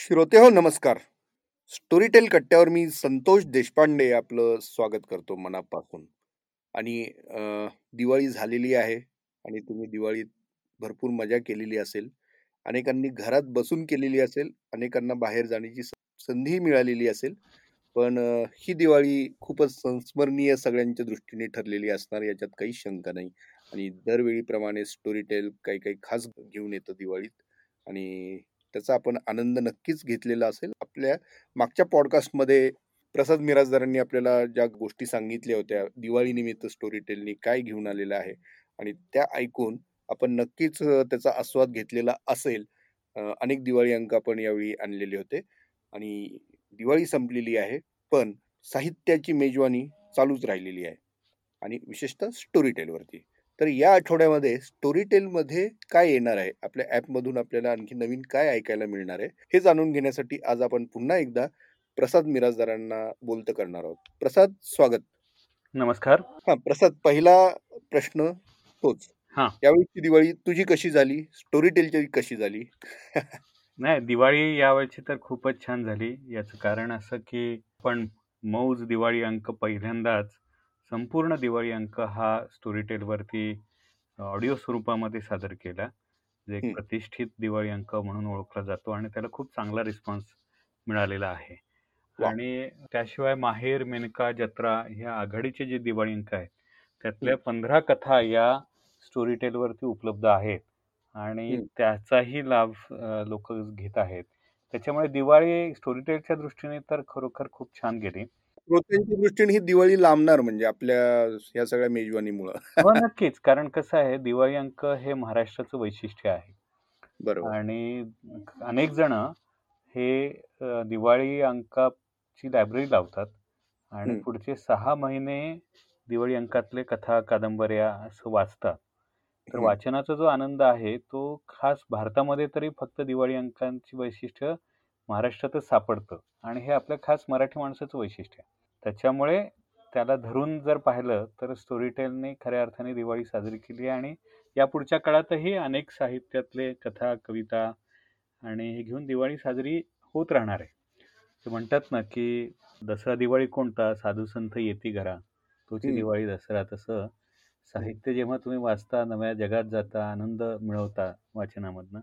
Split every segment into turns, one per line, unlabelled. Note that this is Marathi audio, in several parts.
श्रोते हो नमस्कार. स्टोरीटेल कट्ट्यावर मी संतोष देशपांडे आपलं स्वागत करतो मनापासून. आणि अं, दिवाळी झालेली आहे आणि तुम्ही दिवाळीत भरपूर मजा केलेली असेल. अनेकांनी घरात बसून केलेली असेल अनेकांना बाहेर जाण्याची स- संधीही मिळालेली असेल. पण अं, ही दिवाळी खूपच संस्मरणीय सगळ्यांच्या दृष्टीने ठरलेली असणार याच्यात काही शंका नाही. आणि दरवेळीप्रमाणे स्टोरीटेल काही काही खास घेऊन येतं दिवाळीत. आणि त्याचा आपण आनंद नक्कीच घेतलेला असेल. आपल्या मागच्या पॉडकास्टमध्ये प्रसाद मिराजदारांनी आपल्याला ज्या गोष्टी सांगितल्या होत्या दिवाळीनिमित्त स्टोरी टेलनी काय घेऊन आलेलं आहे आणि त्या ऐकून आपण नक्कीच त्याचा आस्वाद घेतलेला असेल. अनेक दिवाळी अंक आपण यावेळी आणलेले होते आणि दिवाळी संपलेली आहे पण साहित्याची मेजवानी चालूच राहिलेली आहे आणि विशेषतः स्टोरी टेलवरती तर या आठवड्यामध्ये स्टोरी टेलमध्ये काय येणार आहे? आपल्या ॲपमधून आपल्याला आणखी नवीन काय ऐकायला मिळणार आहे? हे जाणून घेण्यासाठी आज आपण पुन्हा एकदा प्रसाद मिराजदारांना बोलतं करणार आहोत. प्रसाद स्वागत.
नमस्कार.
हा प्रसाद पहिला प्रश्न तोच.
हा.
यावेळीची दिवाळी तुझी कशी झाली? स्टोरी टेलची कशी झाली?
नाही दिवाळी यावेळची तर खूपच छान झाली. याचं कारण असं की आपण मौज दिवाळी अंक पहिल्यांदाच संपूर्ण दिवाळी अंक हा स्टोरीटेलवरती ऑडिओ स्वरूपामध्ये सादर केला जे एक. प्रतिष्ठित दिवाळी अंक म्हणून ओळखला जातो आणि त्याला खूप चांगला रिस्पॉन्स मिळालेला आहे. आणि त्याशिवाय माहेर मेनका जत्रा ह्या आघाडीचे जे दिवाळी अंक आहेत त्यातल्या पंधरा कथा या स्टोरीटेलवरती उपलब्ध आहेत आणि. त्याचाही लाभ लोक घेत आहेत त्याच्यामुळे दिवाळी स्टोरीटेलच्या दृष्टीने तर खरोखर खूप छान गेली
श्रोत्यांच्या दृष्टीने ही दिवाळी लांबणार म्हणजे आपल्या या सगळ्या मेजवानीमुळं.
हो नक्कीच. कारण कसं आहे दिवाळी अंक हे महाराष्ट्राचं वैशिष्ट्य आहे.
बरोबर.
आणि अनेक जण हे दिवाळी अंकाची लायब्ररी लावतात आणि. पुढचे सहा महिने दिवाळी अंकातले कथा कादंबऱ्या असं वाचतात. तर. वाचनाचा जो आनंद आहे तो खास भारतामध्ये तरी फक्त दिवाळी अंकांची वैशिष्ट्य महाराष्ट्रातच सापडतं. आणि हे आपल्या खास मराठी माणसाचं वैशिष्ट्य आहे. त्याच्यामुळे त्याला धरून जर पाहिलं तर स्टोरीटेलने खऱ्या अर्थाने दिवाळी साजरी केली आहे आणि या पुढच्या काळातही अनेक साहित्यातले कथा कविता आणि हे घेऊन दिवाळी साजरी होत राहणार आहे. ते म्हणतात ना की दसरा दिवाळी कोणता? साधू संत येती घरा. तोची. दिवाळी दसरा तसं. साहित्य जेव्हा तुम्ही वाचता नव्या जगात जाता आनंद मिळवता वाचनामधनं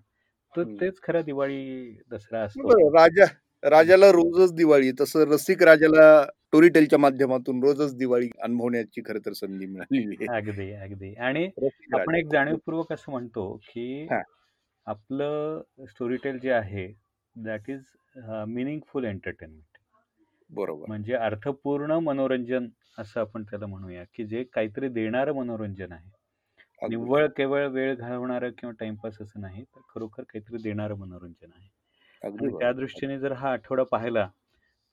तर. तेच खरं दिवाळी दसरा असतो.
राजा राजाला रोजच दिवाळी तसं रसिक राजाला स्टोरीटेलच्या माध्यमातून रोजच दिवाळी अनुभवण्याची खरं तर संधी मिळालेली आहे
अगदी अगदी आणि आपण. एक जाणीवपूर्वक असं म्हणतो की. आपलं स्टोरीटेल जे आहे दॅट इज मिनिंगफुल एंटरटेनमेंट
बरोबर
म्हणजे अर्थपूर्ण मनोरंजन असं आपण त्याला म्हणूया की जे काहीतरी देणारं मनोरंजन आहे. निव्वळ केवळ वेळ घालवणारं किंवा टाइमपास असं नाही तर खरोखर काहीतरी देणारं मनोरंजन आहे
अगदी
त्या. दृष्टीने जर हा आठवडा पाहिला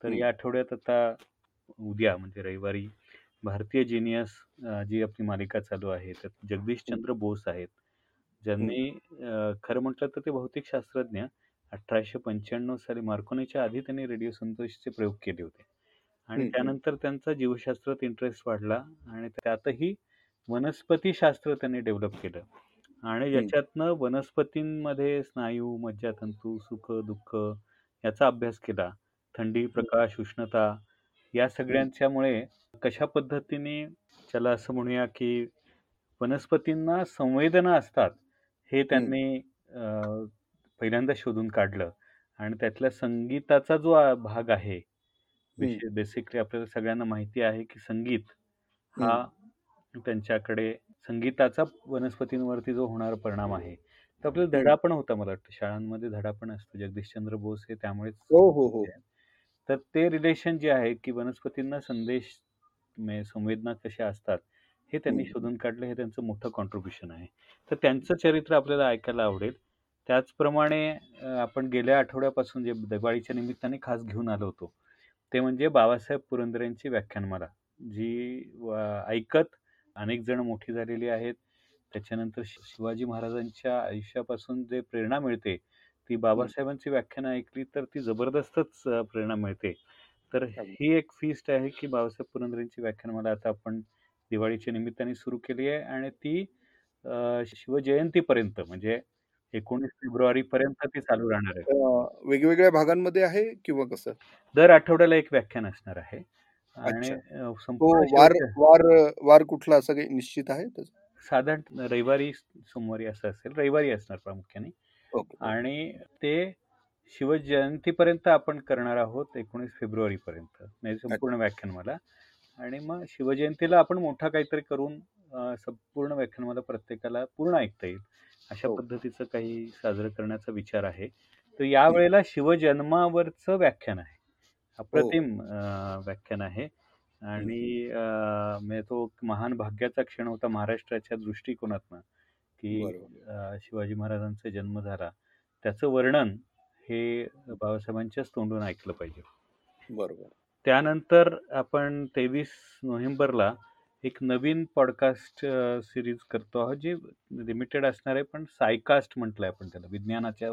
तर. या आठवड्यात आता उद्या म्हणजे रविवारी भारतीय जिनियस जी आपली मालिका चालू आहे त्यात जगदीशचंद्र बोस आहेत ज्यांनी खरं म्हटलं तर ते भौतिक शास्त्रज्ञ अठराशे पंच्याण्णव साली मार्कोनीच्या आधी त्यांनी रेडिओ संतोषचे प्रयोग केले होते आणि. त्यानंतर त्यांचा जीवशास्त्रात इंटरेस्ट वाढला आणि त्यातही वनस्पती शास्त्र त्यांनी डेव्हलप केलं आणि
हं.
याच्यातनं वनस्पतींमध्ये स्नायू मज्जातंतू सुख दुःख याचा अभ्यास केला थंडी प्रकाश उष्णता या सगळ्यांच्यामुळे कशा पद्धतीने त्याला असं म्हणूया की वनस्पतींना संवेदना असतात हे त्यांनी अं, पहिल्यांदा शोधून काढलं. आणि त्यातल्या संगीताचा जो आ- भाग आहे बेसिकली आपल्याला सगळ्यांना माहिती आहे की संगीत हा. त्यांच्याकडे संगीताचा वनस्पतींवरती जो होणारा परिणाम आहे तर आपल्याला धडा. पण होता मला वाटतं. शाळांमध्ये धडा पण असतो. जगदीशचंद्र बोस हे त्यामुळेच
हो हो हो.
तर ते रिलेशन जे आहे की वनस्पतींना संदेश संवेदना कशा असतात हे त्यांनी. शोधून काढलं. हे त्यांचं मोठं कॉन्ट्रीब्युशन आहे. तर त्यांचं चरित्र आपल्याला ऐकायला आवडेल. त्याचप्रमाणे आपण गेल्या आठवड्यापासून जे दिवाळीच्या निमित्ताने खास घेऊन आलो होतो ते म्हणजे बाबासाहेब पुरंदरेंची व्याख्यानमाला जी ऐकत अनेक जण मोठी झालेली आहेत. त्याच्यानंतर शिवाजी महाराजांच्या आयुष्यापासून जे प्रेरणा मिळते ती बाबासाहेबांची व्याख्यानं ऐकली तर ती जबरदस्तच प्रेरणा मिळते. तर ही एक फीस्ट आहे की बाबासाहेब पुरंदरेंची व्याख्यानमाला आता आपण दिवाळीच्या निमित्ताने सुरू केली आहे आणि ती शिवजयंतीपर्यंत म्हणजे एकोणीस फेब्रुवारी पर्यंत ती चालू राहणार आहे.
वेगवेगळ्या भागांमध्ये आहे किंवा कसं?
दर आठवड्याला एक व्याख्यान असणार आहे. आणि
वार वार वार कुठला असं काही निश्चित आहे?
साधारण रविवारी सोमवारी असं असेल. रविवारी असणार प्रामुख्याने. आणि ते शिवजयंतीपर्यंत आपण करणार आहोत एकोणीस फेब्रुवारीपर्यंत. म्हणजे संपूर्ण व्याख्यानमाला आणि मग शिवजयंतीला आपण मोठा काहीतरी करून संपूर्ण व्याख्यानमाला प्रत्येकाला पूर्ण ऐकता येईल. अशा
हो.
पद्धतीचं काही साजरं करण्याचा विचार आहे. तर यावेळेला शिवजन्मावरचं व्याख्यान आहे.
हो.
अप्रतिम अ, व्याख्यान आहे. आणि अ, म्हणजे तो महान भाग्याचा क्षण होता महाराष्ट्राच्या दृष्टिकोनातनं की
बरोबर.
अ, शिवाजी महाराजांचा जन्म झाला. त्याचं वर्णन हे बाबासाहेबांच्याच तोंडून ऐकलं पाहिजे.
बरोबर.
त्यानंतर आपण तेवीस नोव्हेंबरला एक नवीन पॉडकास्ट सिरीज करतो आहोत जी लिमिटेड असणार आहे पण सायकास्ट म्हटलंय आपण त्याला विज्ञानाच्या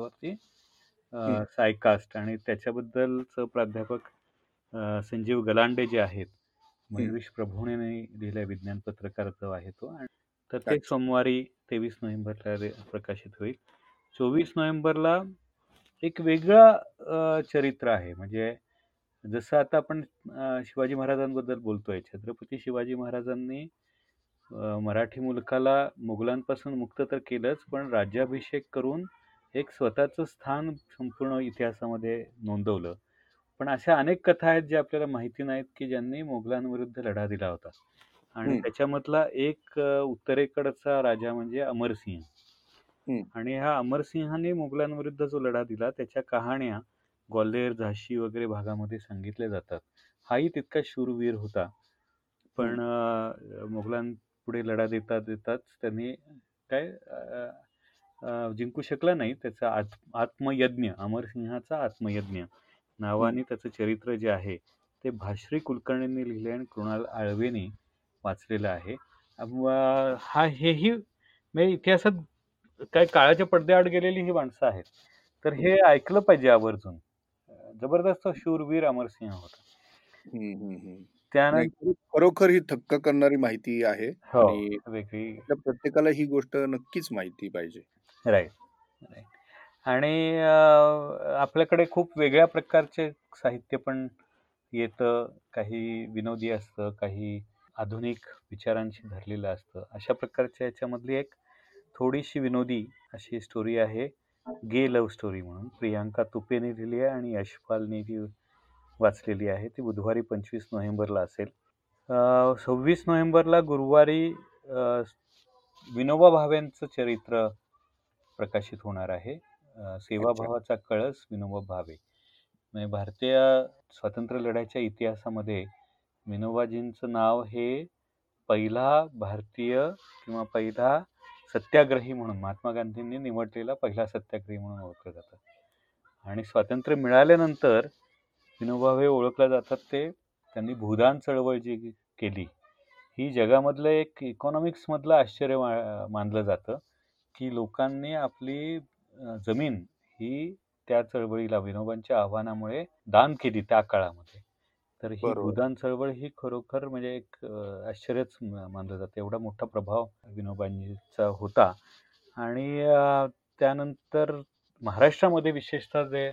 सायकास्ट आणि त्याच्याबद्दलचं प्राध्यापक अ, संजीव गलांडे जे आहेत मयुरीश प्रभूणे लिहिलंय विज्ञान पत्रकाराचा आहे तो आणि तर ते
अच्छा.
सोमवारी तेवीस नोव्हेंबरला रे- प्रकाशित होईल. चोवीस नोव्हेंबरला एक वेगळं अ, चरित्र आहे. म्हणजे जसं आता आपण अ, शिवाजी महाराजांबद्दल बोलतोय छत्रपती शिवाजी महाराजांनी अ, मराठी मुलकाला मुघलांपासून मुक्त तर केलंच पण राज्याभिषेक करून एक स्वतःचं स्थान संपूर्ण इतिहासामध्ये नोंदवलं. पण अशा अनेक कथा आहेत ज्या आपल्याला माहिती नाहीत की ज्यांनी मुघलांविरुद्ध लढा दिला होता. आणि. त्याच्यामधला एक अ, उत्तरेकडचा राजा म्हणजे अमरसिंह. आणि ह्या अमरसिंहाने मुघलांविरुद्ध जो लढा दिला त्याच्या कहाण्या ग्वाल्हेर झाशी वगैरे भागामध्ये सांगितल्या जातात. हाही तितका शूरवीर होता. पण अ, मुघलांपुढे लढा देता देताच त्यांनी काय अ, जिंकू शकला नाही त्याचा आत आत्मयज्ञ अमरसिंहाचा आत्मयज्ञ नावाने त्याचं चरित्र जे आहे ते भाश्री कुलकर्णींनी लिहिले आणि कृणाल आळवेने वाचलेलं आहे. हा हेही म्हणजे इतिहासात काय काळाच्या पडद्याआड गेलेली ही माणसं आहेत. तर हे ऐकलं पाहिजे आवर्जून. जबरदस्त शूरवीर अमरसिंह होता. त्यानंतर
खरो- खरोखर ही थक्क करणारी माहिती आहे
हो
आणि प्रत्येकाला ही गोष्ट नक्कीच माहिती पाहिजे.
राईट राईट आणि आपल्याकडे खूप वेगळ्या प्रकारचे साहित्य पण येतं. काही विनोदी असतं काही आधुनिक विचारांशी धरलेलं असतं. अशा प्रकारच्या याच्यामधली एक थोडीशी विनोदी अशी स्टोरी आहे. गे लव्ह स्टोरी म्हणून. प्रियांका तुपेने लिहिली आहे आणि यशपालने ती वाचलेली आहे ती बुधवारी पंचवीस नोव्हेंबरला असेल. सव्वीस नोव्हेंबरला गुरुवारी विनोबा भावेंचं चरित्र प्रकाशित होणार आहे. सेवाभावाचा कळस विनोबा भावे. म्हणजे भारतीय स्वातंत्र्य लढ्याच्या इतिहासामध्ये विनोबाजींचं नाव हे पहिला भारतीय किंवा पहिला सत्याग्रही म्हणून महात्मा गांधींनी निवडलेला पहिला सत्याग्रही म्हणून ओळखलं जातं. आणि स्वातंत्र्य मिळाल्यानंतर विनोबा भावे ओळखल्या जातात ते त्यांनी भूदान चळवळ जी केली ही जगामधलं एक इकॉनॉमिक्समधलं आश्चर्य मा मानलं जातं. की लोकांनी आपली जमीन ही त्या चळवळीला विनोबांच्या आव्हानामुळे दान केली त्या काळामध्ये. तर ही. भूदान चळवळ ही खरोखर म्हणजे एक आश्चर्यच मानलं जातं. एवढा मोठा प्रभाव विनोबांचा होता. आणि त्यानंतर महाराष्ट्रामध्ये विशेषतः जे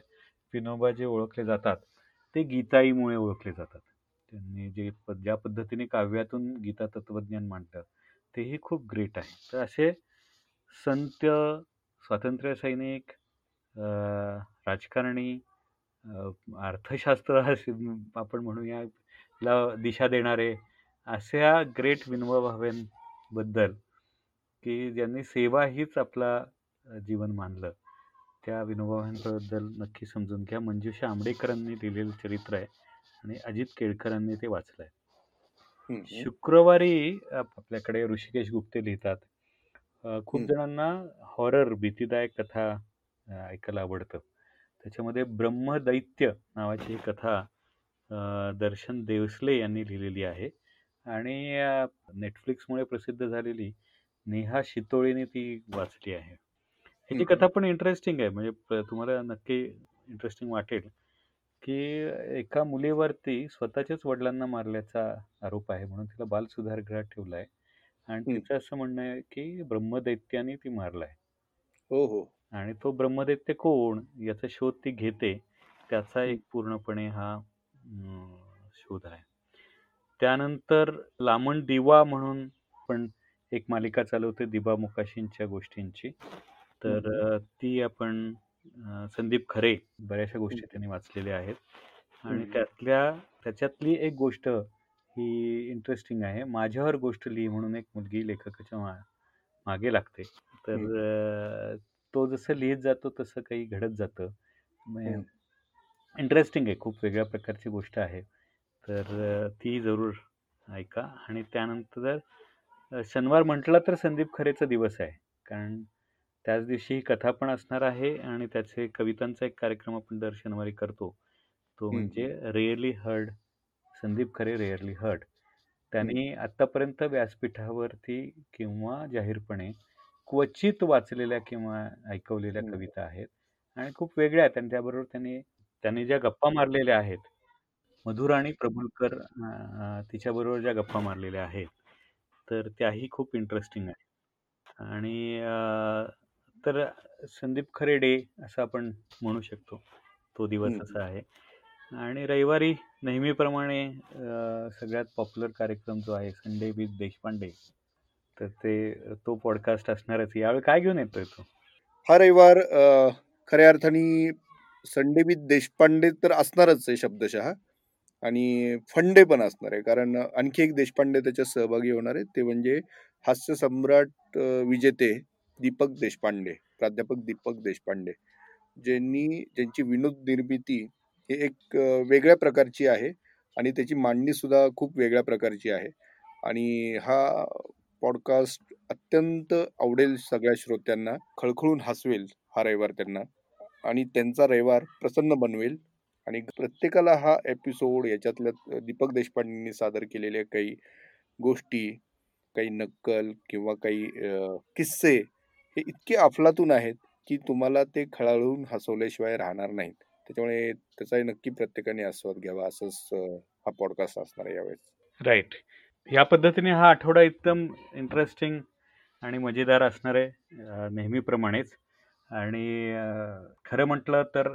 विनोबा जे ओळखले जातात ते गीताईमुळे ओळखले जातात. त्यांनी जे ज्या पद्धतीने काव्यातून गीता तत्वज्ञान मांडलं तेही खूप ग्रेट आहे. तर असे संत स्वातंत्र्य सैनिक अ, राजकारणी अर्थशास्त्र आपण म्हणूया ला दिशा देणारे अशा ग्रेट विनोबा भावेंबद्दल की ज्यांनी सेवा हीच आपला जीवन मानलं. त्या विनोबा भावेंबद्दल नक्की समजून घ्या. मंजुषा आंबेकरांनी लिहिलेलं चरित्र आहे आणि अजित केळकरांनी ते वाचलं आहे. शुक्रवारी आप- आपल्याकडे ऋषिकेश गुप्ते लिहितात अ, खूप. जणांना हॉरर भीतीदायक कथा अ, ऐकायला आवडतं. त्याच्यामध्ये ब्रह्मदैत्य नावाची ही कथा अ, दर्शन देवसले यांनी लिहिलेली आहे. आणि अ, नेटफ्लिक्समुळे प्रसिद्ध झालेली नेहा शितोळेने ती वाचली आहे. ह्याची. कथा पण इंटरेस्टिंग आहे. म्हणजे प- तुम्हाला नक्की इंटरेस्टिंग वाटेल की एका मुलीवरती स्वतःच्याच वडिलांना मारल्याचा आरोप आहे म्हणून तिला बाल सुधारगृहात ठेवलं आहे आणि. तिचं असं म्हणणं आहे की ब्रह्मदैत्याने ती मारलाय
हो हो
आणि तो ब्रह्मदैत्य कोण याचा शोध ती घेते त्याचा
हं.
एक पूर्णपणे हा अं, शोध आहे त्यानंतर लामण दिवा म्हणून पण एक मालिका चालवते दिबा मुकाशींच्या गोष्टींची तर
हं,
अ, ती आपण अ, संदीप खरे बऱ्याचशा गोष्टी. त्यांनी वाचलेल्या आहेत आणि
हं.
त्यातल्या त्याच्यातली एक गोष्ट ही इंटरेस्टिंग आहे. माझ्यावर गोष्ट लिही म्हणून एक मुलगी लेखकाच्या मा- मागे लागते. तर तो जसं लिहित जातो तसं काही घडत जातं. इंटरेस्टिंग आहे. खूप वेगळ्या प्रकारची गोष्ट आहे. तर ती जरूर ऐका. आणि त्यानंतर शनिवार म्हटला तर संदीप खरेचा दिवस आहे. कारण त्याच दिवशी ही कथा पण असणार आहे आणि त्याचे कवितांचा एक कार्यक्रम आपण दर शनिवारी करतो. तो म्हणजे rarely heard Sandeep Khare rarely heard. त्यांनी आतापर्यंत व्यासपीठावरती किंवा जाहीरपणे क्वचित वाचलेल्या किंवा ऐकवलेल्या. कविता आहेत आणि खूप वेगळ्या आहेत आणि त्याबरोबर त्यांनी त्यांनी ज्या गप्पा मारलेल्या आहेत मधुराणी प्रभुलकर तिच्याबरोबर ज्या गप्पा मारलेल्या आहेत तर त्याही खूप इंटरेस्टिंग आहे आणि तर संदीप खरे डे असं आपण म्हणू शकतो तो दिवस. असा आहे आणि रविवारी नेहमीप्रमाणे सगळ्यात पॉप्युलर कार्यक्रम जो आहे संडे विथ देशपांडे तर ते तो पॉडकास्ट असणारच. यावेळी काय घेऊन येतोय तो?
हा रविवार खऱ्या अर्थाने संडे विथ देशपांडे तर असणारच आहे शब्दशः. आणि फंडे पण असणार आहे कारण आणखी एक देशपांडे त्याच्यात सहभागी होणार आहे ते म्हणजे हास्य सम्राट विजेते दीपक देशपांडे प्राध्यापक दीपक देशपांडे ज्यांनी ज्यांची विनोद निर्मिती ही एक वेगळ्या प्रकारची आहे आणि त्याची मांडणी सुद्धा खूप वेगळ्या प्रकारची आहे. आणि हा पॉडकास्ट अत्यंत आवडेल सगळ्या श्रोत्यांना खळखळून हसवेल हा रविवार त्यांना आणि त्यांचा रविवार प्रसन्न बनवेल. आणि प्रत्येकाला हा एपिसोड याच्यातल्या दीपक देशपांडेंनी सादर केलेल्या काही गोष्टी काही नक्कल किंवा काही किस्से हे इतके अफलातून आहेत की तुम्हाला ते खळाळून हसवल्याशिवाय राहणार नाहीत. त्याच्यामुळे त्याचाही नक्की प्रत्येकाने आस्वाद घ्यावा असंच अ, हा पॉडकास्ट असणार आहे यावेळेस.
राईट या पद्धतीने हा आठवडा एकदम इंटरेस्टिंग आणि मजेदार असणार आहे नेहमीप्रमाणेच. आणि खरं म्हटलं तर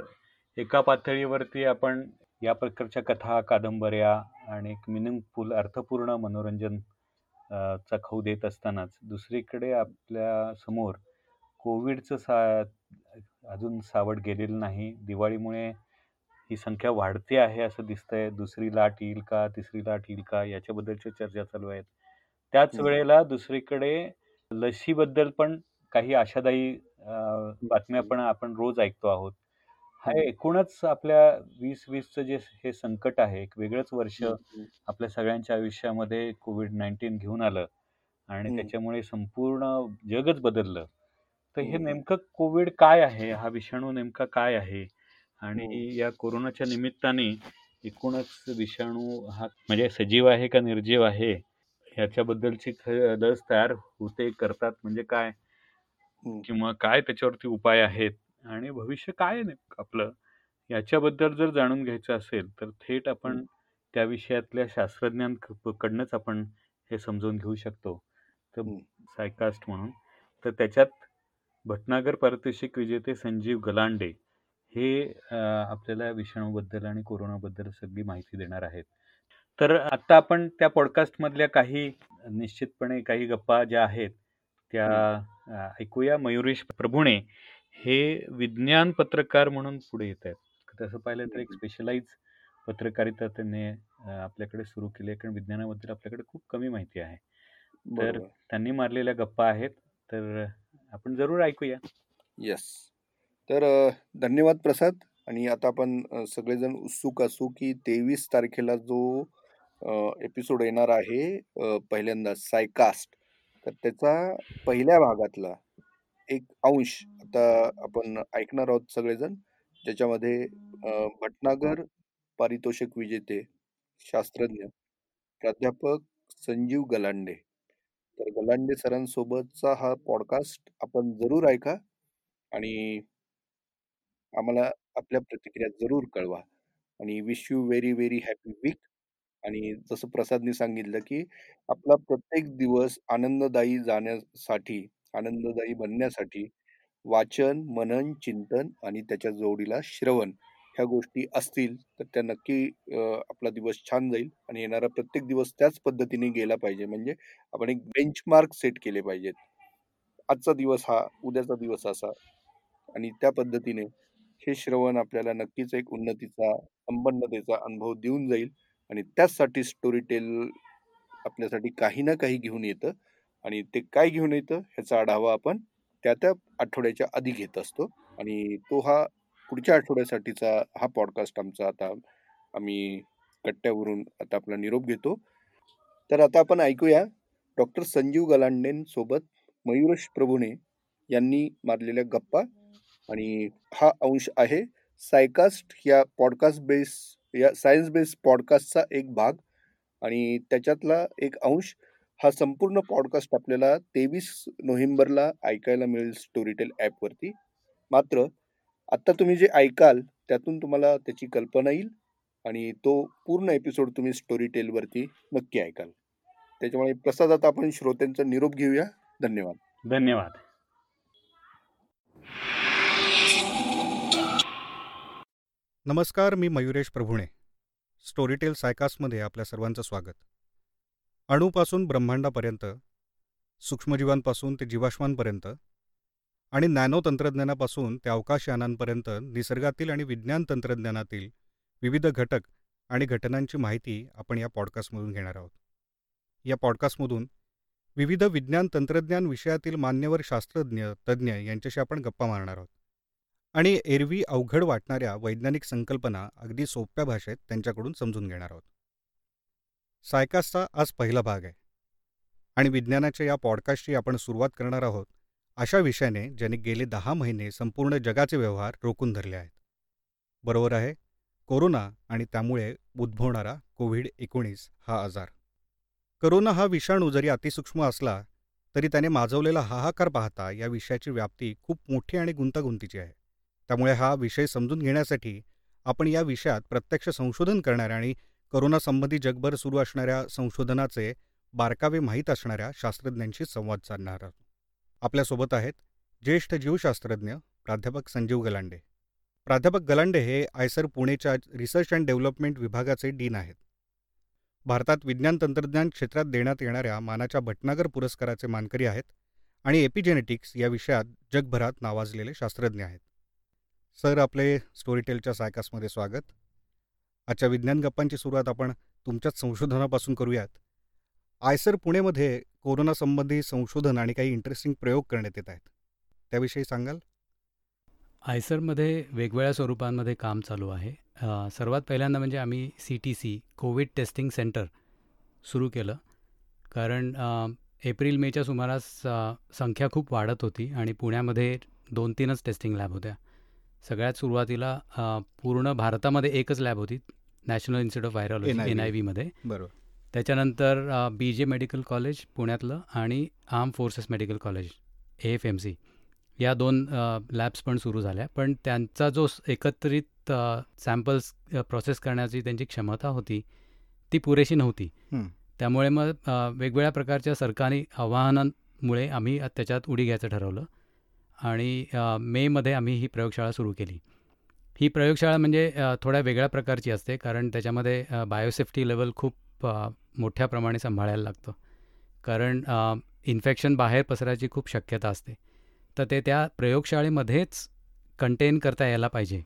एका पातळीवरती आपण या प्रकारच्या कथा कादंबऱ्या आणि एक मिनिंगफुल अर्थपूर्ण मनोरंजन अं, चा खाऊ देत असतानाच दुसरीकडे आपल्यासमोर कोविडचं सा अजून सावट गेलेलं नाही. दिवाळीमुळे ही संख्या वाढते आहे असं दिसतंय. दुसरी लाट येईल का? तिसरी लाट येईल का? याच्याबद्दलच्या चर्चा चालू आहेत. त्याच. वेळेला दुसरीकडे लशीबद्दल पण काही आशादायी बातम्या पण आपण रोज ऐकतो आहोत. हा. एकूणच आपल्या वीस वीसचं जे हे संकट आहे एक वेगळंच वर्ष. आपल्या सगळ्यांच्या आयुष्यामध्ये कोविड नाईन्टीन घेऊन आलं. आणि. त्याच्यामुळे संपूर्ण जगच बदललं. तर हे
हम्म.
नेमकं कोविड काय आहे हा विषाणू नेमका काय आहे आणि
हम्म.
या कोरोनाच्या निमित्ताने एकूणच विषाणू हा म्हणजे सजीव आहे का निर्जीव आहे ह्याच्याबद्दलची ख- लस तयार होते करतात म्हणजे काय. किंवा काय त्याच्यावरती उपाय आहेत आणि भविष्य काय आहे नेमकं आपलं याच्याबद्दल जर जाणून घ्यायचं असेल तर थेट आपण. त्या विषयातल्या शास्त्रज्ञांकडनंच आपण हे समजून घेऊ शकतो तर. सायकास्ट म्हणून तर त्याच्यात भटनागर पारितोषिक विजेते संजीव गलांडे हे आपल्याला विषाणूबद्दल आणि कोरोनाबद्दल सगळी माहिती देणार आहेत. तर आता आपण त्या पॉडकास्टमधल्या काही निश्चितपणे काही गप्पा ज्या आहेत त्या ऐकूया. मयुरेश प्रभुणे हे विज्ञान पत्रकार म्हणून पुढे येत आहेत. तसं पाहिलं तर एक. स्पेशलाइज पत्रकारिता त्यांनी आपल्याकडे सुरू केली आहे. कारण विज्ञानाबद्दल आपल्याकडे खूप कमी माहिती आहे. तर त्यांनी मारलेल्या गप्पा आहेत. तर आपण जरूर ऐकूया.
येस तर धन्यवाद प्रसाद. आणि आता आपण सगळेजण उत्सुक असू की तेवीस तारखेला जो एपिसोड येणार आहे पहिल्यांदा सायकास्ट तर त्याचा पहिल्या भागातला एक अंश आता आपण ऐकणार आहोत सगळेजण. ज्याच्यामध्ये भटनागर पारितोषिक विजेते शास्त्रज्ञ प्राध्यापक संजीव गलांडे. तर गलांडे सरांसोबतचा हा पॉडकास्ट आपण जरूर ऐका आणि आम्हाला आपल्या प्रतिक्रिया जरूर कळवा. आणि wish you very very happy week आणि जसं प्रसादने सांगितलं की आपला प्रत्येक दिवस आनंददायी जाण्यासाठी आनंददायी बनण्यासाठी वाचन मनन चिंतन आणि त्याच्या जोडीला श्रवण. ह्या गोष्टी असतील तर त्या नक्की आपला दिवस छान जाईल आणि येणारा प्रत्येक दिवस त्याच पद्धतीने गेला पाहिजे. म्हणजे आपण एक बेंचमार्क सेट केले पाहिजेत. आजचा दिवस हा उद्याचा दिवस असा आणि त्या पद्धतीने हे श्रवण आपल्याला नक्कीच एक उन्नतीचा संपन्नतेचा अनुभव देऊन जाईल आणि त्याचसाठी स्टोरी टेल आपल्यासाठी काही ना काही घेऊन येतं आणि ते काय घेऊन येतं ह्याचा आढावा आपण त्या त्या आठवड्याच्या आधी घेत असतो आणि तो हा पुढच्या आठवड्यासाठीचा हा पॉडकास्ट आमचा आता आम्ही कट्ट्यावरून आता आपला निरोप घेतो. तर आता आपण ऐकूया डॉक्टर संजीव गलांडेंसोबत मयुरेश प्रभूने यांनी मारलेल्या गप्पा आणि हा अंश आहे सायकास्ट या पॉडकास्ट बेस या सायन्स बेस्ड पॉडकास्टचा एक भाग आणि त्याच्यातला एक अंश हा संपूर्ण पॉडकास्ट आपल्याला तेवीस नोव्हेंबरला ऐकायला मिळेल स्टोरीटेल ॲपवरती मात्र आत्ता तुम्ही जे ऐकाल त्यातून तुम्हाला त्याची कल्पना येईल आणि तो पूर्ण एपिसोड तुम्ही स्टोरी टेलवरती नक्की ऐकाल. त्याच्यामुळे प्रसाद आता आपण श्रोत्यांचा निरोप घेऊया. धन्यवाद.
धन्यवाद.
नमस्कार मी मयुरेश प्रभुणे. स्टोरीटेल सायकासमध्ये आपल्या सर्वांचं स्वागत. अणूपासून ब्रह्मांडापर्यंत सूक्ष्मजीवांपासून ते जीवाश्मांपर्यंत आणि नॅनो तंत्रज्ञानापासून ते अवकाशयानांपर्यंत निसर्गातील आणि विज्ञान तंत्रज्ञानातील विविध घटक आणि घटनांची माहिती आपण या पॉडकास्टमधून घेणार आहोत. या पॉडकास्टमधून विविध विज्ञान तंत्रज्ञान विषयातील मान्यवर शास्त्रज्ञ तज्ज्ञ यांच्याशी आपण गप्पा मारणार आहोत. आणि एरवी अवघड वाटणाऱ्या वैज्ञानिक संकल्पना अगदी सोप्या भाषेत त्यांच्याकडून समजून घेणार आहोत. सायकासचा आज पहिला भाग आहे. आणि विज्ञानाच्या या पॉडकास्टची आपण सुरुवात करणार आहोत अशा विषयाने ज्याने गेले दहा महिने संपूर्ण जगाचे व्यवहार रोखून धरले आहेत. बरोबर आहे कोरोना आणि त्यामुळे उद्भवणारा कोविड एकोणीस हा आजार. करोना हा विषाणू जरी अतिसूक्ष्म असला तरी त्याने माजवलेला हाहाकार पाहता या विषयाची व्याप्ती खूप मोठी आणि गुंतागुंतीची आहे. त्यामुळे हा विषय समजून घेण्यासाठी आपण या विषयात प्रत्यक्ष संशोधन करणाऱ्या आणि करोनासंबंधी जगभर सुरू असणाऱ्या संशोधनाचे बारकावे माहीत असणाऱ्या शास्त्रज्ञांशी संवाद साधणार आहोत. आपल्यासोबत आहेत ज्येष्ठ जीवशास्त्रज्ञ प्राध्यापक संजीव गलांडे. प्राध्यापक गलांडे हे आयसर पुणेच्या रिसर्च अँड डेव्हलपमेंट विभागाचे डीन आहेत. भारतात विज्ञान तंत्रज्ञान क्षेत्रात देण्यात येणाऱ्या मानाच्या भटनागर पुरस्काराचे मानकरी आहेत आणि एपिजेनेटिक्स या विषयात जगभरात नावाजलेले शास्त्रज्ञ आहेत. सर आपले स्टोरीटेलच्या सायकासमध्ये स्वागत. आजच्या विज्ञान गप्पांची सुरुवात आपण तुमच्याच संशोधनापासून करूयात. आयसर पुणेमध्ये कोरोनासंबंधी संशोधन आणि काही इंटरेस्टिंग प्रयोग करण्यात येत आहेत. त्याविषयी सांगाल?
आयसरमध्ये वेगवेगळ्या स्वरूपांमध्ये काम चालू आहे. सर्वात पहिल्यांदा म्हणजे आम्ही C T C Covid testing centre सुरू केलं. कारण एप्रिल मेच्या सुमारास संख्या खूप वाढत होती आणि पुण्यामध्ये दोन तीनच टेस्टिंग लॅब होत्या. सगळ्यात सुरुवातीला पूर्ण भारतामध्ये एकच लॅब होती National Institute of Virology N I व्हीमध्ये
बरोबर.
त्याच्यानंतर बी जे मेडिकल कॉलेज पुण्यातलं आणि Armed Forces Medical College A F M C या दोन लॅब्स पण सुरू झाल्या. पण त्यांचा जो एकत्रित सॅम्पल्स प्रोसेस करण्याची त्यांची क्षमता होती ती पुरेशी नव्हती. त्यामुळे मग वेगवेगळ्या प्रकारच्या सरकारी आव्हानांमुळे आम्ही त्याच्यात उडी घ्यायचं ठरवलं आणि मेमध्ये आम्ही ही प्रयोगशाळा सुरू केली. ही प्रयोगशाळा म्हणजे थोड्या वेगळ्या प्रकारची असते कारण त्याच्यामध्ये बायोसेफ्टी लेवल खूप मोठ्या प्रमाणे सांभाळायला लागतं. कारण इन्फेक्शन बाहेर पसरायची खूप शक्यता असते. तर ते त्या प्रयोगशाळेमध्येच कंटेन करता यायला पाहिजे.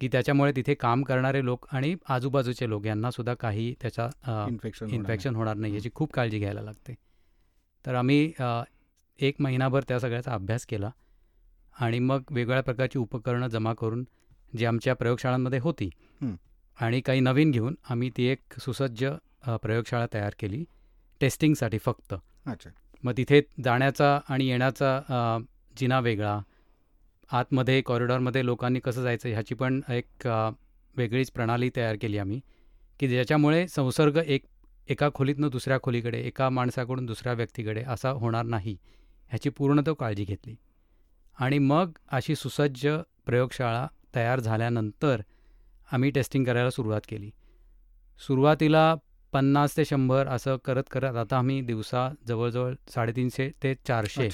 की त्याच्यामुळे तिथे काम करणारे लोक आणि आजूबाजूचे लोक यांनासुद्धा काही त्याचा
इन्फेक्शन
इन्फेक्शन होणार नाही याची खूप काळजी घ्यायला लागते. तर आम्ही एक महिनाभर त्या सगळ्याचा अभ्यास केला आणि मग वेगवेगळ्या प्रकारची उपकरणं जमा करून जी आमच्या प्रयोगशाळांमध्ये होती आणि काही नवीन घेऊन आम्ही ती एक सुसज्ज प्रयोगशाळा तयार केली. टेस्टिंगसाठी फक्त.
अच्छा.
मग तिथे जाण्याचा आणि येण्याचा जिना वेगळा. आतमध्ये कॉरिडॉरमध्ये लोकांनी कसं जायचं ह्याची पण एक वेगळीच प्रणाली तयार केली आम्ही. की ज्याच्यामुळे संसर्ग एक एका खोलीतनं दुसऱ्या खोलीकडे एका माणसाकडून दुसऱ्या व्यक्तीकडे असा होणार नाही ह्याची पूर्णतः काळजी घेतली. आणि मग अशी सुसज्ज प्रयोगशाळा तयार झाल्यानंतर आम्ही टेस्टिंग करायला सुरुवात केली. सुरुवातीला पन्नास ते शंभर असं करत करत आता आम्ही दिवसा जवळजवळ साडेतीनशे ते चारशे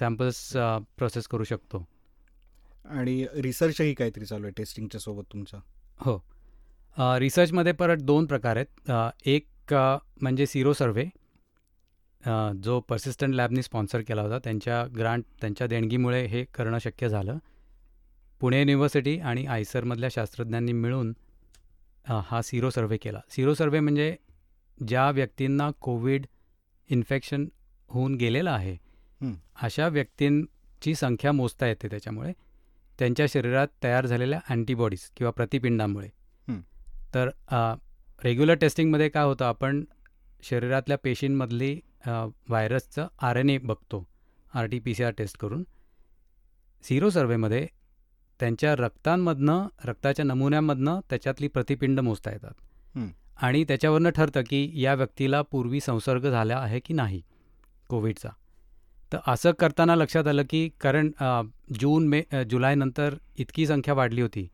सॅम्पल्स प्रोसेस करू शकतो.
आणि रिसर्चही काहीतरी चालू आहे टेस्टिंगच्या सोबत तुमचं?
हो. रिसर्चमध्ये परत दोन प्रकार आहेत. एक म्हणजे सिरो सर्व्हे अ, जो पर्सिस्टंट लॅबनी स्पॉन्सर केला होता. त्यांच्या ग्रांट त्यांच्या देणगीमुळे हे करणं शक्य झालं. पुणे युनिव्हर्सिटी आणि आयसरमधल्या शास्त्रज्ञांनी मिळून हा सिरो सर्व्हे केला सिरो सर्व्हे म्हणजे ज्या व्यक्तींना कोविड इन्फेक्शन होऊन गेलेलं आहे
हं.
अशा व्यक्तींची संख्या मोजता येते त्याच्यामुळे त्यांच्या शरीरात तयार झालेल्या अँटीबॉडीज किंवा प्रतिपिंडामुळे. तर रेग्युलर टेस्टिंगमध्ये काय होतं आपण शरीरातल्या पेशींमधली व्हायरसचं आर एन ए बघतो R T P C R test करून झिरो सर्वेमध्ये त्यांच्या रक्तांमधनं रक्ताच्या नमुन्यामधनं त्याच्यातली प्रतिपिंड मोजता येतात. आणि त्याच्यावरनं ठरतं की या व्यक्तीला पूर्वी संसर्ग झाला आहे की नाही कोविडचा. तर असं करताना लक्षात आलं की कारण जून मे जुलैनंतर इतकी संख्या वाढली होती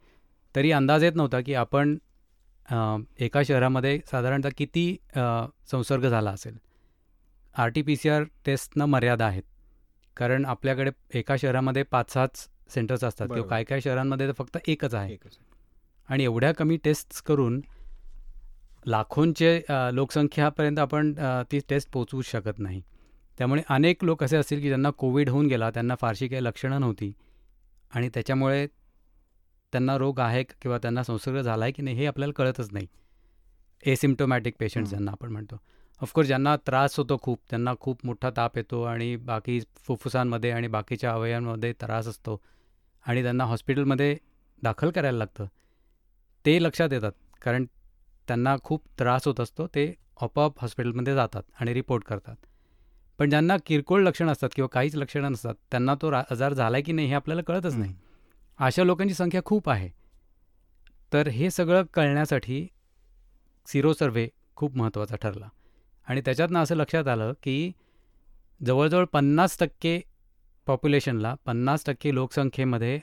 तरी अंदाज येत नव्हता की आपण एका शहरामध्ये साधारणतः किती संसर्ग झाला असेल. R T P C R टेस्टनं मर्यादा आहेत. कारण आपल्याकडे एका शहरामध्ये पाच सहाच सेंटर्स असतात किंवा. काय काय शहरांमध्ये तर फक्त एकच आहे. आणि एवढ्या कमी टेस्ट्स करून लाखोंचे लोकसंख्यापर्यंत आपण ती टेस्ट पोचवू शकत नाही त्यामुळे अनेक लोक असे असतील की ज्यांना कोविड होऊन गेला त्यांना फारशी काही लक्षणं नव्हती आणि त्याच्यामुळे त्यांना रोग आहे किंवा त्यांना संसर्ग झाला आहे की नाही हे आपल्याला कळतच नाही एसिम्टोमॅटिक पेशंट्स
हं.
ज्यांना आपण म्हणतो ऑफकोर्स ज्यांना त्रास होतो खूप त्यांना खूप मोठा ताप येतो आणि बाकी फुफ्फुसांमध्ये आणि बाकीच्या अवयवांमध्ये त्रास असतो आणि त्यांना हॉस्पिटलमध्ये दाखल करायला लागतं. ते लक्षात येतात कारण त्यांना खूप त्रास होत असतो ते आपोआप हॉस्पिटलमध्ये जातात आणि रिपोर्ट करतात. पण ज्यांना किरकोळ लक्षणं असतात किंवा काहीच लक्षणं नसतात त्यांना तो रा आजार झाला आहे की नाही हे आपल्याला कळतच नाही. अशा लोकांची संख्या खूप आहे. तर हे सगळं कळण्यासाठी सिरो सर्व्हे खूप महत्त्वाचा ठरला. आणि त्याच्यातनं असं लक्षात आलं की जवळजवळ पन्नास टक्के पॉप्युलेशनला पन्नास टक्के लोकसंख्येमध्ये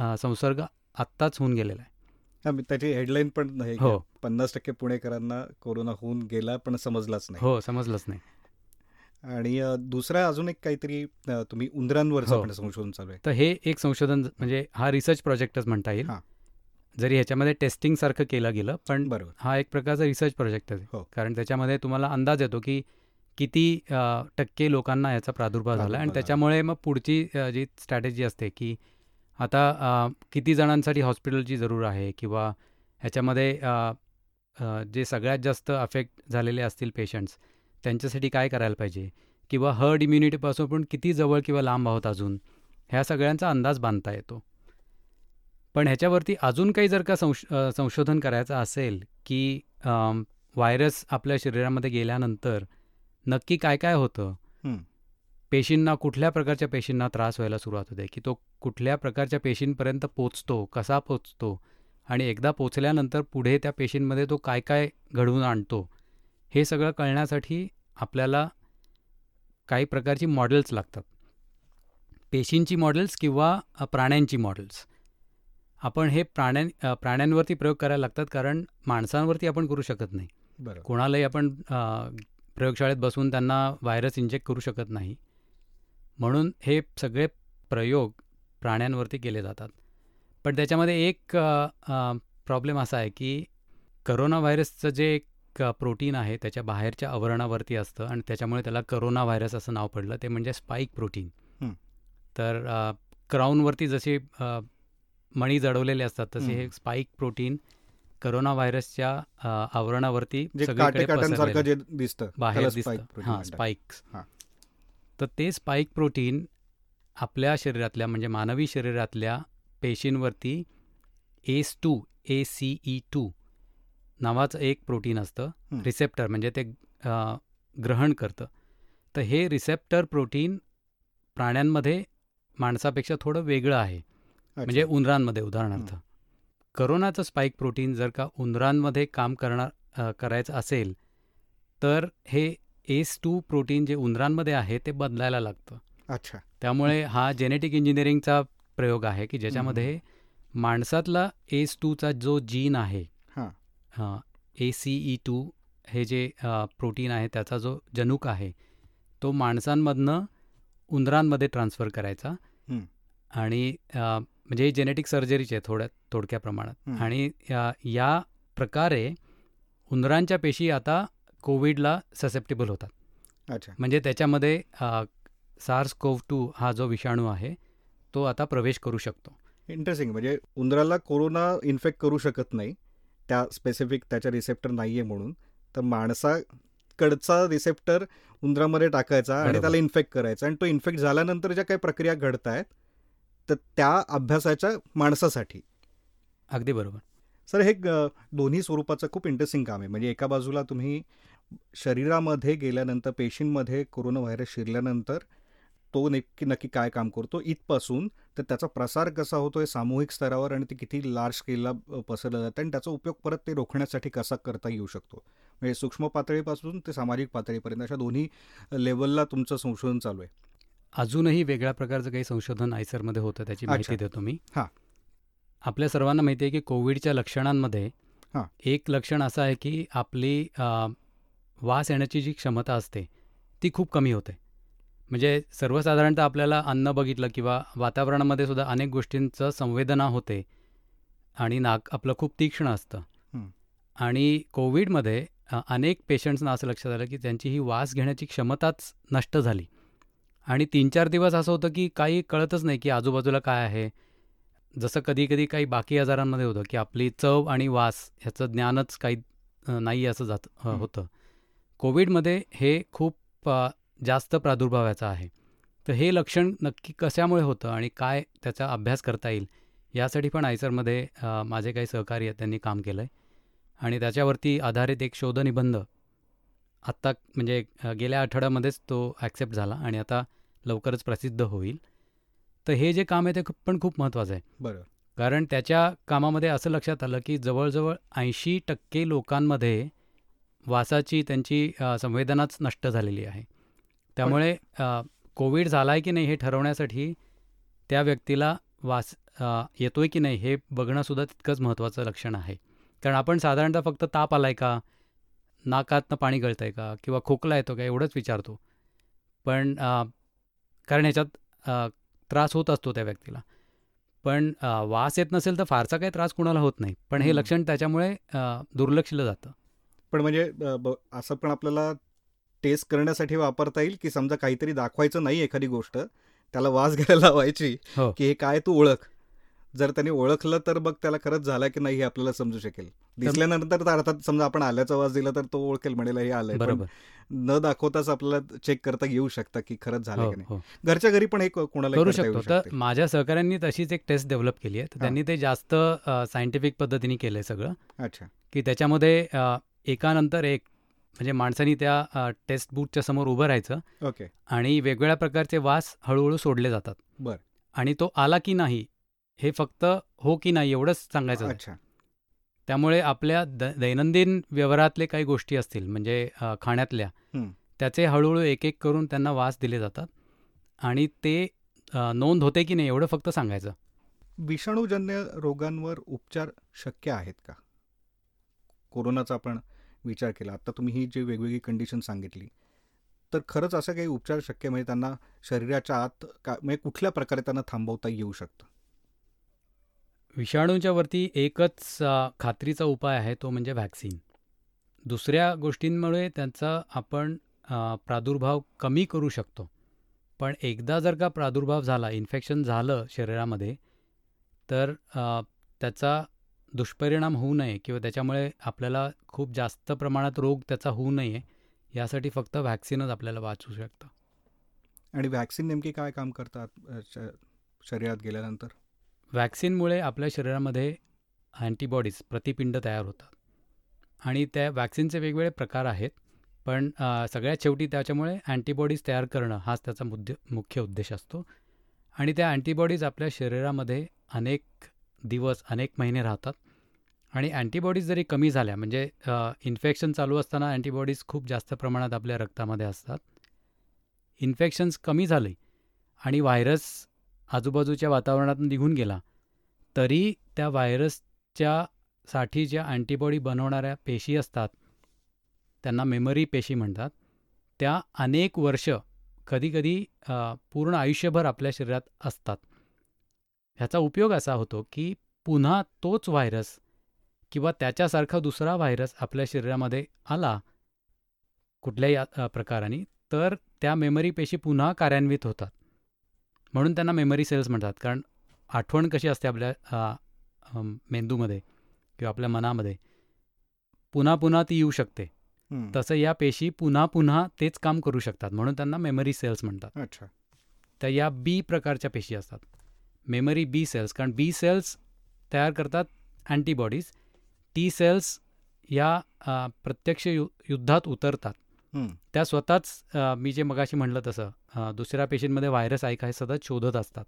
अ, संसर्ग आत्ताच होऊन गेलेला आहे.
हा, मी त्याची हेडलाईन पण नाही
हो.
पन्नास टक्के पुणेकरांना कोरोना होऊन गेला पण समजलाच नाही.
हो समजलंच नाही.
आणि अ, दुसरा अजून एक काहीतरी अ, तुम्ही उंदरांवरचं
हो.
पण संशोधन चालू आहे.
तर हे एक संशोधन म्हणजे हा रिसर्च प्रोजेक्टच म्हणता येईल.
हां.
जरी ह्याच्यामध्ये टेस्टिंग सारखं केलं गेलं पण
बरोबर.
हा एक प्रकारचा रिसर्च प्रोजेक्ट आहे.
हो.
कारण त्याच्यामध्ये तुम्हाला अंदाज येतो की किती टक्के लोकांना याचा प्रादुर्भाव झाला आणि. त्याच्यामुळे मग पुढची जी स्ट्रॅटेजी असते की आता किती जणांसाठी हॉस्पिटलची जरूर आहे किंवा ह्याच्यामध्ये जे सगळ्यात जास्त अफेक्ट झालेले असतील पेशंट्स त्यांच्यासाठी काय करायला पाहिजे? किंवा हर्ड इम्युनिटीपासून पण किती जवळ किंवा लांब आहोत अजून? ह्या सगळ्यांचा अंदाज बांधता येतो. पण ह्याच्यावरती अजून काही जर का संश संशोधन करायचं असेल की व्हायरस आपल्या शरीरामध्ये गेल्यानंतर नक्की काय काय होतं. पेशींना कुठल्या प्रकारच्या पेशींना त्रास व्हायला सुरुवात होते? की तो कुठल्या प्रकारच्या पेशींपर्यंत पोचतो? कसा पोचतो? आणि एकदा पोचल्यानंतर पुढे त्या पेशींमध्ये तो काय काय घडवून आणतो? हे सगळं कळण्यासाठी आपल्याला काही प्रकारची मॉडेल्स लागतात. पेशींची मॉडेल्स किंवा प्राण्यांची मॉडेल्स. आपण हे प्राण्यां प्राण्यांवरती प्रयोग करायला लागतात कारण माणसांवरती आपण करू शकत नाही. कोणालाही आपण प्रयोगशाळेत बसून त्यांना व्हायरस इंजेक्ट करू शकत नाही म्हणून हे सगळे प्रयोग प्राण्यांवरती केले जातात पण त्याच्यामध्ये एक प्रॉब्लेम असा आहे की करोना व्हायरसचं जे एक प्रोटीन आहे त्याच्या बाहेरच्या आवरणावरती असतं आणि त्याच्यामुळे त्याला करोना व्हायरस असं नाव पडलं ते म्हणजे स्पाईक प्रोटीन. तर क्राऊनवरती जसे मणी जडवलेले असतात तसे
हं.
हे स्पाईक प्रोटीन करोना व्हायरसच्या आवरणावरती सगळीकडे
जे दिसतं
बाहेर दिसतं हां. स्पाइक्स
हां.
तर ते स्पाईक प्रोटीन आपल्या शरीरातल्या म्हणजे मानवी शरीरातल्या पेशींवरती S two A C E two नावाचं एक प्रोटीन असतं. रिसेप्टर म्हणजे ते ग्रहण करतं तर हे रिसेप्टर प्रोटीन प्राण्यांमध्ये माणसापेक्षा थोडं वेगळं आहे. म्हणजे उंदरांमध्ये उदाहरणार्थ करोनाचं स्पाईक प्रोटीन जर का उंदरांमध्ये काम करणार करायचं असेल तर हे एस टू प्रोटीन जे उंदरांमध्ये आहे ते बदलायला लागतं
अच्छा
त्यामुळे हा जेनेटिक इंजिनिअरिंगचा प्रयोग आहे की ज्याच्यामध्ये माणसातला एस टूचा जो जीन आहे
हां.
ए सी ई टू हे जे प्रोटीन आहे त्याचा जो जनुक आहे तो माणसांमधनं उंदरांमध्ये ट्रान्सफर करायचा. आणि म्हणजे ही जेनेटिक सर्जरीची आहे थोड्या थोडक्या प्रमाणात. आणि या या प्रकारे उंदरांच्या पेशी आता कोविडला ससेप्टेबल होतात.
अच्छा.
म्हणजे त्याच्यामध्ये सार्स कोव टू हा जो विषाणू आहे तो आता प्रवेश करू शकतो.
इंटरेस्टिंग म्हणजे उंदराला कोरोना इन्फेक्ट करू शकत नाही त्या स्पेसिफिक त्याच्या रिसेप्टर नाही आहे म्हणून. तर माणसाकडचा रिसेप्टर उंदरामध्ये टाकायचा आणि. त्याला इन्फेक्ट करायचा. आणि तो इन्फेक्ट झाल्यानंतर ज्या काही प्रक्रिया घडत आहेत तर त्या अभ्यासाच्या माणसासाठी.
अगदी बरोबर.
सर हे दोन्ही स्वरूपाचं खूप इंटरेस्टिंग काम आहे. म्हणजे एका बाजूला तुम्ही शरीरामध्ये गेल्यानंतर पेशींमध्ये कोरोना व्हायरस शिरल्यानंतर तो नक्की नक्की काय काम करतो? इथपासून तर त्याचा प्रसार कसा होतोय? सामूहिक स्तरावर आणि ते किती लार्ज स्केलला पसरलं जातं आणि त्याचा उपयोग परत ते रोखण्यासाठी कसा करता येऊ शकतो? म्हणजे सूक्ष्म पातळीपासून ते सामाजिक पातळीपर्यंत अशा दोन्ही लेवलला तुमचं संशोधन चालू आहे.
अजूनही वेगळ्या प्रकारचं काही संशोधन आयसरमध्ये होतं त्याची माहिती. देतो मी
हां.
आपल्या सर्वांना माहिती आहे की कोविडच्या लक्षणांमध्ये
हां.
एक लक्षण असं आहे की आपली वास येण्याची जी क्षमता असते ती खूप कमी होते म्हणजे सर्वसाधारणतः आपल्याला अन्न बघितलं किंवा वातावरणामध्ये सुद्धा अनेक गोष्टींचं संवेदना होते आणि नाक आपलं खूप तीक्ष्ण असतं. आणि कोविडमध्ये अनेक पेशंट्सना असं लक्षात आलं की त्यांची ही वास घेण्याची क्षमताच नष्ट झाली आणि तीन चार दिवस असं होतं की काही कळतच नाही की आजूबाजूला काय आहे. जसं कधी कधी काही बाकी आजारांमध्ये होतं की आपली चव आणि वास ह्याचं ज्ञानच काही नाही असं जात. होतं. कोविडमध्ये हे खूप जास्त प्रादुर्भावाचं आहे. तर हे लक्षण नक्की कशामुळे होतं आणि काय त्याचा अभ्यास करता येईल यासाठी पण आयसरमध्ये माझे काही सहकारी आहेत त्यांनी काम केलं आहे आणि त्याच्यावरती आधारित एक शोधनिबंध आत्ता म्हणजे गेल्या आठवड्यामध्येच तो ॲक्सेप्ट झाला आणि आता लवकरच प्रसिद्ध होईल. तर हे जे काम आहे ते खूप पण खूप महत्त्वाचं आहे.
बरं.
कारण त्याच्या कामामध्ये असं लक्षात आलं की जवळजवळ ऐंशी टक्के लोकांमध्ये वासाची त्यांची संवेदनाच नष्ट झालेली आहे. त्यामुळे कोविड झाला आहे की नाही हे ठरवण्यासाठी त्या व्यक्तीला वास अ, येतोय की नाही हे बघणंसुद्धा तितकंच महत्त्वाचं लक्षण आहे. कारण आपण साधारणतः फक्त ताप आलाय का? नाकातनं पाणी गळतं आहे का? किंवा खोकला येतो का? एवढंच विचारतो. पण कारण ह्याच्यात त्रास होत असतो त्या व्यक्तीला पण वास येत नसेल तर फारसा काही त्रास कुणाला होत नाही पण हे. लक्षण त्याच्यामुळे दुर्लक्षलं जातं
पण म्हणजे असं पण आपल्याला टेस्ट करण्यासाठी वापरता येईल की समजा काहीतरी दाखवायचं नाही एखादी गोष्ट त्याला वास घ्यायला लावायची
हो.
की हे काय तू ओळख जर त्याने ओळखलं तर मग त्याला खरंच झालं की नाही हे आपल्याला समजू शकेल. दिसल्यानंतर तर अर्थात समजा आपण आल्याचा वास दिला तर तो ओळखेल म्हणेल हे आलंय.
बरोबर.
न दाखवताच आपल्याला चेक करता येऊ शकतं की खरंच झालं
हो
की नाही.
हो.
घरच्या घरी पण हे को- कोणाला
करू शकतो. तर. माझ्या सहकाऱ्यांनी तशीच एक टेस्ट डेव्हलप केली आहे. तर. त्यांनी ते जास्त सायंटिफिक पद्धतीने केलं आहे सगळं.
अच्छा.
की त्याच्यामध्ये एकानंतर एक म्हणजे माणसानी त्या टेस्ट बूथच्या समोर उभं राहायचं
ओके.
आणि वेगवेगळ्या प्रकारचे वास हळूहळू सोडले जातात.
बर.
आणि तो आला की नाही हे फक्त हो की नाही एवढंच सांगायचं.
अच्छा
त्यामुळे आपल्या द दैनंदिन व्यवहारातले काही गोष्टी असतील म्हणजे खाण्यातल्या. त्याचे हळूहळू एक एक करून त्यांना वास दिले जातात आणि ते नोंद होते की नाही एवढं फक्त सांगायचं
विषाणूजन्य रोगांवर उपचार शक्य आहेत का कोरोनाचा आपण विचार केला आता तुम्ही ही जी वेगवेगळी कंडिशन सांगितली तर खरंच असं काही उपचार शक्य? म्हणजे त्यांना शरीराच्या आत का म्हणजे कुठल्या प्रकारे त्यांना थांबवता येऊ शकतं
विषाणूंच्या वरती एकच खात्रीचा उपाय आहे तो म्हणजे व्हॅक्सिन. दुसऱ्या गोष्टींमुळे त्यांचा आपण प्रादुर्भाव कमी करू शकतो. पण एकदा जर का प्रादुर्भाव झाला इन्फेक्शन झालं शरीरामध्ये तर त्याचा दुष्परिणाम होऊ नये किंवा त्याच्यामुळे आपल्याला खूप जास्त प्रमाणात रोग त्याचा होऊ नये यासाठी फक्त व्हॅक्सिनच आपल्याला वाचू शकतं.
आणि व्हॅक्सिन नेमकी काय काम करतात श- शरीरात गेल्यानंतर?
व्हॅक्सिनमुळे आपल्या शरीरामध्ये अँटीबॉडीज प्रतिपिंड तयार होतात. आणि त्या वॅक्सिनचे वेगवेगळे प्रकार आहेत पण सगळ्यात शेवटी त्याच्यामुळे अँटीबॉडीज तयार करणं हाच त्याचा मुद्दे मुख्य उद्देश असतो. आणि त्या अँटीबॉडीज आपल्या शरीरामध्ये अनेक दिवस अनेक महिने राहतात. आणि अँटीबॉडीज जरी कमी झाल्या म्हणजे इन्फेक्शन चालू असताना अँटीबॉडीज खूप जास्त प्रमाणात आपल्या रक्तामध्ये असतात. इन्फेक्शन्स कमी झाले आणि व्हायरस आजूबाजूच्या वातावरणातून निघून गेला. तरी त्या व्हायरसच्या साठी ज्या अँटीबॉडी बनवणाऱ्या पेशी असतात त्यांना मेमरी पेशी म्हणतात त्या अनेक वर्ष कधीकधी पूर्ण आयुष्यभर आपल्या शरीरात असतात. ह्याचा उपयोग असा होतो की पुन्हा तोच व्हायरस किंवा त्याच्यासारखा दुसरा व्हायरस आपल्या शरीरामध्ये आला कुठल्याही प्रकाराने तर त्या मेमरी पेशी पुन्हा कार्यान्वित होतात. म्हणून त्यांना मेमरी सेल्स म्हणतात. कारण आठवण कशी असते आपल्या मेंदूमध्ये किंवा आपल्या मनामध्ये पुन्हा पुन्हा ती येऊ शकते. तसं या पेशी पुन्हा पुन्हा तेच काम करू शकतात म्हणून त्यांना मेमरी सेल्स म्हणतात.
अच्छा.
तर या बी प्रकारच्या पेशी असतात. मेमरी बी सेल्स कारण बी सेल्स तयार करतात अँटीबॉडीज टी सेल्स या प्रत्यक्ष यु युद्धात उतरतात. त्या स्वतःच मी जे मगाशी म्हणलं तसं दुसऱ्या पेशींमध्ये व्हायरस आहे काय सतत शोधत असतात.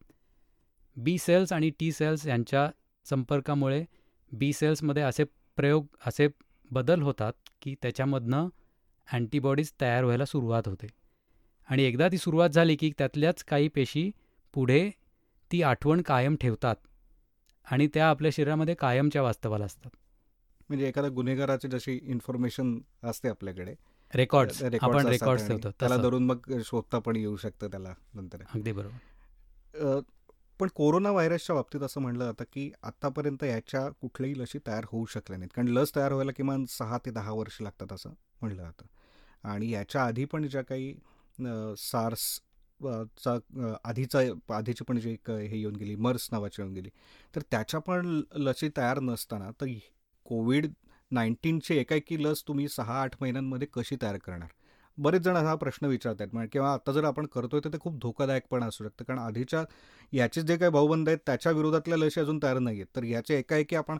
बी सेल्स आणि टी सेल्स यांच्या संपर्कामुळे बी सेल्समध्ये असे प्रयोग असे बदल होतात की त्याच्यामधनं अँटीबॉडीज तयार व्हायला सुरुवात होते. आणि एकदा ती सुरुवात झाली की त्यातल्याच काही पेशी पुढे ती आठवण कायम ठेवतात आणि त्या आपल्या शरीरामध्ये कायमच्या वास्तवाला असतात.
म्हणजे एखाद्या गुन्हेगाराची जशी इन्फॉर्मेशन असते आपल्याकडे
रेकॉर्ड्स आपण रेकॉर्ड्स
ठेवतो त्याला धरून मग शोधता पण येऊ शकतं त्याला नंतर.
अगदी बरोबर.
पण कोरोना व्हायरसच्या बाबतीत असं म्हणलं जातं की आतापर्यंत याच्या कुठल्याही लशी तयार होऊ शकल्या नाहीत. कारण लस तयार व्हायला किमान सहा ते दहा वर्ष लागतात असं म्हणलं जातं. आणि याच्या आधी पण ज्या काही सार्स चा आधीचा आधीची पण जे हे येऊन गेली मर्स नावाची येऊन गेली तर त्याच्या पण लसी तयार नसताना तर कोविड नाईन्टीनची एकाएकी लस तुम्ही सहा आठ महिन्यांमध्ये कशी तयार करणार? बरेच जण हा प्रश्न विचारत आहेत म्हणजे किंवा आता जर आपण करतोय तर ते खूप धोकादायक पण असू शकतं. कारण आधीच्या याचे जे काही भाऊबंद आहेत त्याच्या विरोधातल्या लशी अजून तयार नाही आहेत तर याचे एकाएकी आपण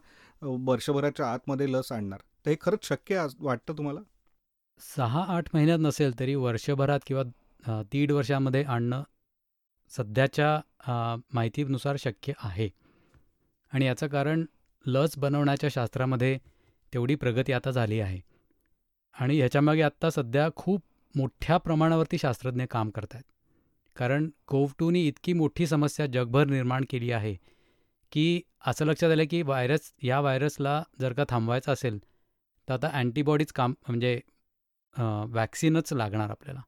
वर्षभराच्या आतमध्ये लस आणणार. तर हे खरंच शक्य वाटतं तुम्हाला?
सहा आठ महिन्यात नसेल तरी वर्षभरात किंवा दीड वर्षामध्ये आणणं सध्याच्या माहितीनुसार शक्य आहे. आणि याचं कारण लस बनवण्याच्या शास्त्रामध्ये तेवढी प्रगती आता झाली आहे. आणि ह्याच्यामागे आत्ता सध्या खूप मोठ्या प्रमाणावरती शास्त्रज्ञ काम करत आहेत कारण कोव्ह टूनी इतकी मोठी समस्या जगभर निर्माण केली आहे की असं लक्षात आलं की व्हायरस या व्हायरसला जर का थांबवायचं असेल तर आता अँटीबॉडीज काम म्हणजे वॅक्सिनच लागणार आपल्याला.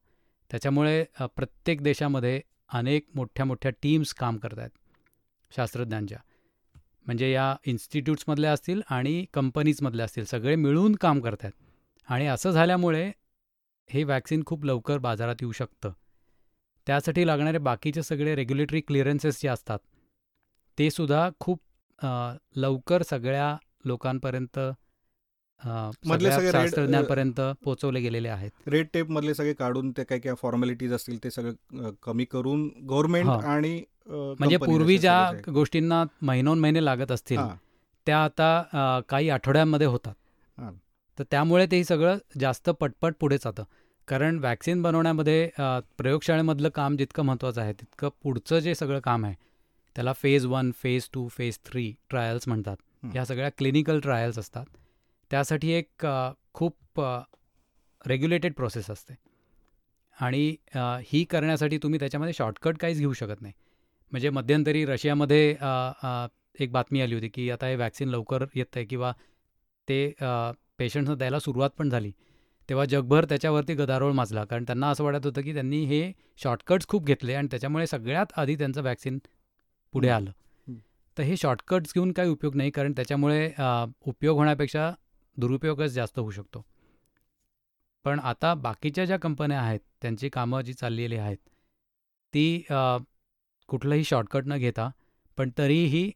त्याच्यामुळे प्रत्येक देशामध्ये अनेक मोठ्या मोठ्या टीम्स काम करत आहेत शास्त्रज्ञांच्या. म्हणजे या इन्स्टिट्यूट्समधल्या असतील आणि कंपनीजमधल्या असतील सगळे मिळून काम करत आहेत आणि असं झाल्यामुळे हे वॅक्सिन खूप लवकर बाजारात येऊ शकतं. त्यासाठी लागणारे बाकीचे सगळे रेग्युलेटरी क्लिअरन्सेस जे असतात ते सुद्धा खूप लवकर सगळ्या लोकांपर्यंत शास्त्रज्ञांपर्यंत पोहोचवले गेलेले आहेत.
रेड टेप मधले सगळे काढून ते काही काही फॉर्मॅलिटीज असतील ते सगळं कमी करून गव्हर्नमेंट आणि
म्हणजे पूर्वी ज्या गोष्टींना महिनोन महिने लागत असतील त्या आता काही आठवड्यांमध्ये होतात. तर त्यामुळे ते सगळं जास्त पटपट पुढे जातं. कारण वॅक्सिन बनवण्यामध्ये प्रयोगशाळेमधलं काम जितकं महत्त्वाचं आहे तितकं पुढचं जे सगळं काम आहे त्याला phase one phase two phase three trials म्हणतात. ह्या सगळ्या क्लिनिकल ट्रायल्स असतात. त्यासाठी एक खूप रेग्युलेटेड प्रोसेस असते. आणि ही करण्यासाठी तुम्ही त्याच्यामध्ये शॉर्टकट काहीच घेऊ शकत नाही. म्हणजे मध्यंतरी रशियामध्ये एक बातमी आली होती की आता हे वॅक्सिन लवकर येत आहे किंवा ते पेशंट्सना द्यायला सुरुवात पण झाली. तेव्हा जगभर त्याच्यावरती गदारोळ माजला. कारण त्यांना असं वाटत होतं की त्यांनी हे शॉर्टकट्स खूप घेतले आणि त्याच्यामुळे सगळ्यात आधी त्यांचं वॅक्सिन पुढे आलं. तर हे शॉर्टकट्स घेऊन काही उपयोग नाही. कारण त्याच्यामुळे उपयोग होण्यापेक्षा दुरुपयोगच जास्त होऊ शकतो. पण आता बाकीच्या ज्या कंपन्या आहेत त्यांची कामं जी चाललेली आहेत ती कुठलंही शॉर्टकट न घेता पण तरीही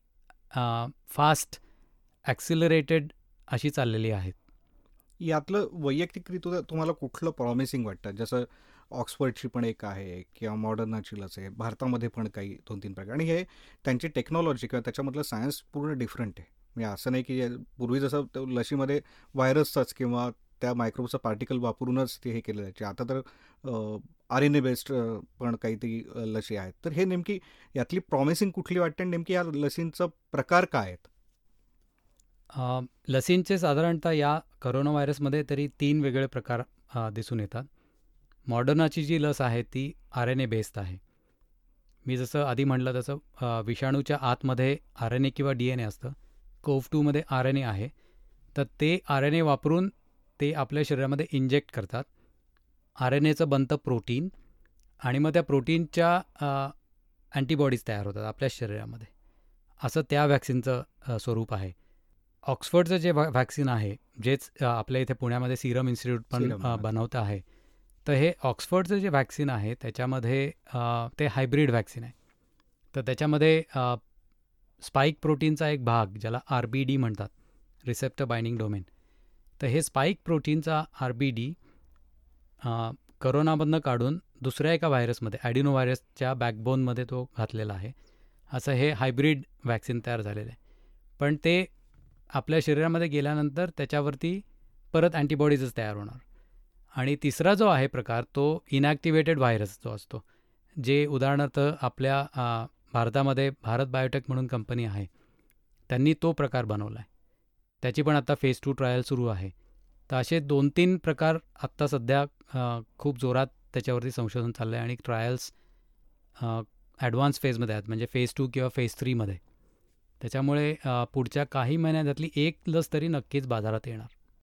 फास्ट ॲक्सिलरेटेड अशी चाललेली आहेत.
यातलं वैयक्तिकरित्या तुम्हाला कुठलं प्रॉमिसिंग वाटतं? जसं ऑक्सफर्डची पण एक आहे किंवा मॉडर्नाची लस आहे भारतामध्ये पण काही दोन तीन प्रकार. आणि हे त्यांची टेक्नॉलॉजी किंवा त्याच्यामधलं सायन्स पूर्ण डिफरंट आहे. म्हणजे असं नाही की पूर्वी जसं लशीमध्ये व्हायरसचाच किंवा त्या मायक्रोबचं पार्टिकल वापरूनच ते हे केलं जायचे आता तर आर एन ए बेस्ड पण काहीतरी लसी आहेत. तर हे नेमकी यातली प्रॉमिसिंग कुठली वाटते आणि नेमकी या लसींचा प्रकार काय आहेत?
लसींचे साधारणतः या करोना व्हायरसमध्ये तरी तीन वेगळे प्रकार दिसून येतात. मॉडर्नाची जी लस आहे ती आर एन ए बेस्ड आहे. मी जसं आधी म्हटलं तसं विषाणूच्या आतमध्ये आर एन ए किंवा डी एन ए असतं. कोव्ह टूमध्ये आर एन ए आहे तर ते आर एन ए वापरून ते आपल्या शरीरामध्ये इंजेक्ट करतात. आर एन एचं बनतं प्रोटीन आणि मग त्या प्रोटीनच्या अँटीबॉडीज तयार होतात आपल्या शरीरामध्ये. असं त्या वॅक्सिनचं स्वरूप आहे. ऑक्सफर्डचं जे व्हॅक्सिन आहे जेच आपल्या इथे पुण्यामध्ये सिरम इन्स्टिट्यूट पण बनवतं आहे तर हे ऑक्सफर्डचं जे व्हॅक्सिन आहे त्याच्यामध्ये ते हायब्रिड व्हॅक्सिन आहे. तर त्याच्यामध्ये स्पाईक प्रोटीनचा एक भाग ज्याला आर बी डी म्हणतात रिसेप्टर बाइंडिंग डोमेन. तर हे स्पाईक प्रोटीनचा आर बी डी करोनामधनं काढून दुसऱ्या एका व्हायरसमध्ये ॲडिनो व्हायरसच्या बॅकबोनमध्ये तो घातलेला आहे. असं हे हायब्रिड वॅक्सिन तयार झालेलं आहे. पण ते आपल्या शरीरामध्ये गेल्यानंतर त्याच्यावरती परत अँटीबॉडीजच तयार होणार. आणि तिसरा जो आहे प्रकार तो इनॅक्टिवेटेड व्हायरस जो असतो जे उदाहरणार्थ आपल्या भारतामध्ये भारत बायोटेक म्हणून कंपनी आहे. त्यांनी तो प्रकार बनवला आहे त्याची पण आता फेज टू ट्रायल सुरू आहे. तर असे दोन तीन प्रकार आत्ता सध्या खूप जोरात त्याच्यावरती संशोधन चाललं आहे आणि ट्रायल्स ॲडव्हान्स फेजमध्ये आहेत. म्हणजे फेज टू किंवा फेज थ्रीमध्ये त्याच्यामुळे पुढच्या काही महिन्यात त्यातली एक लस तरी नक्कीच बाजारात येणार.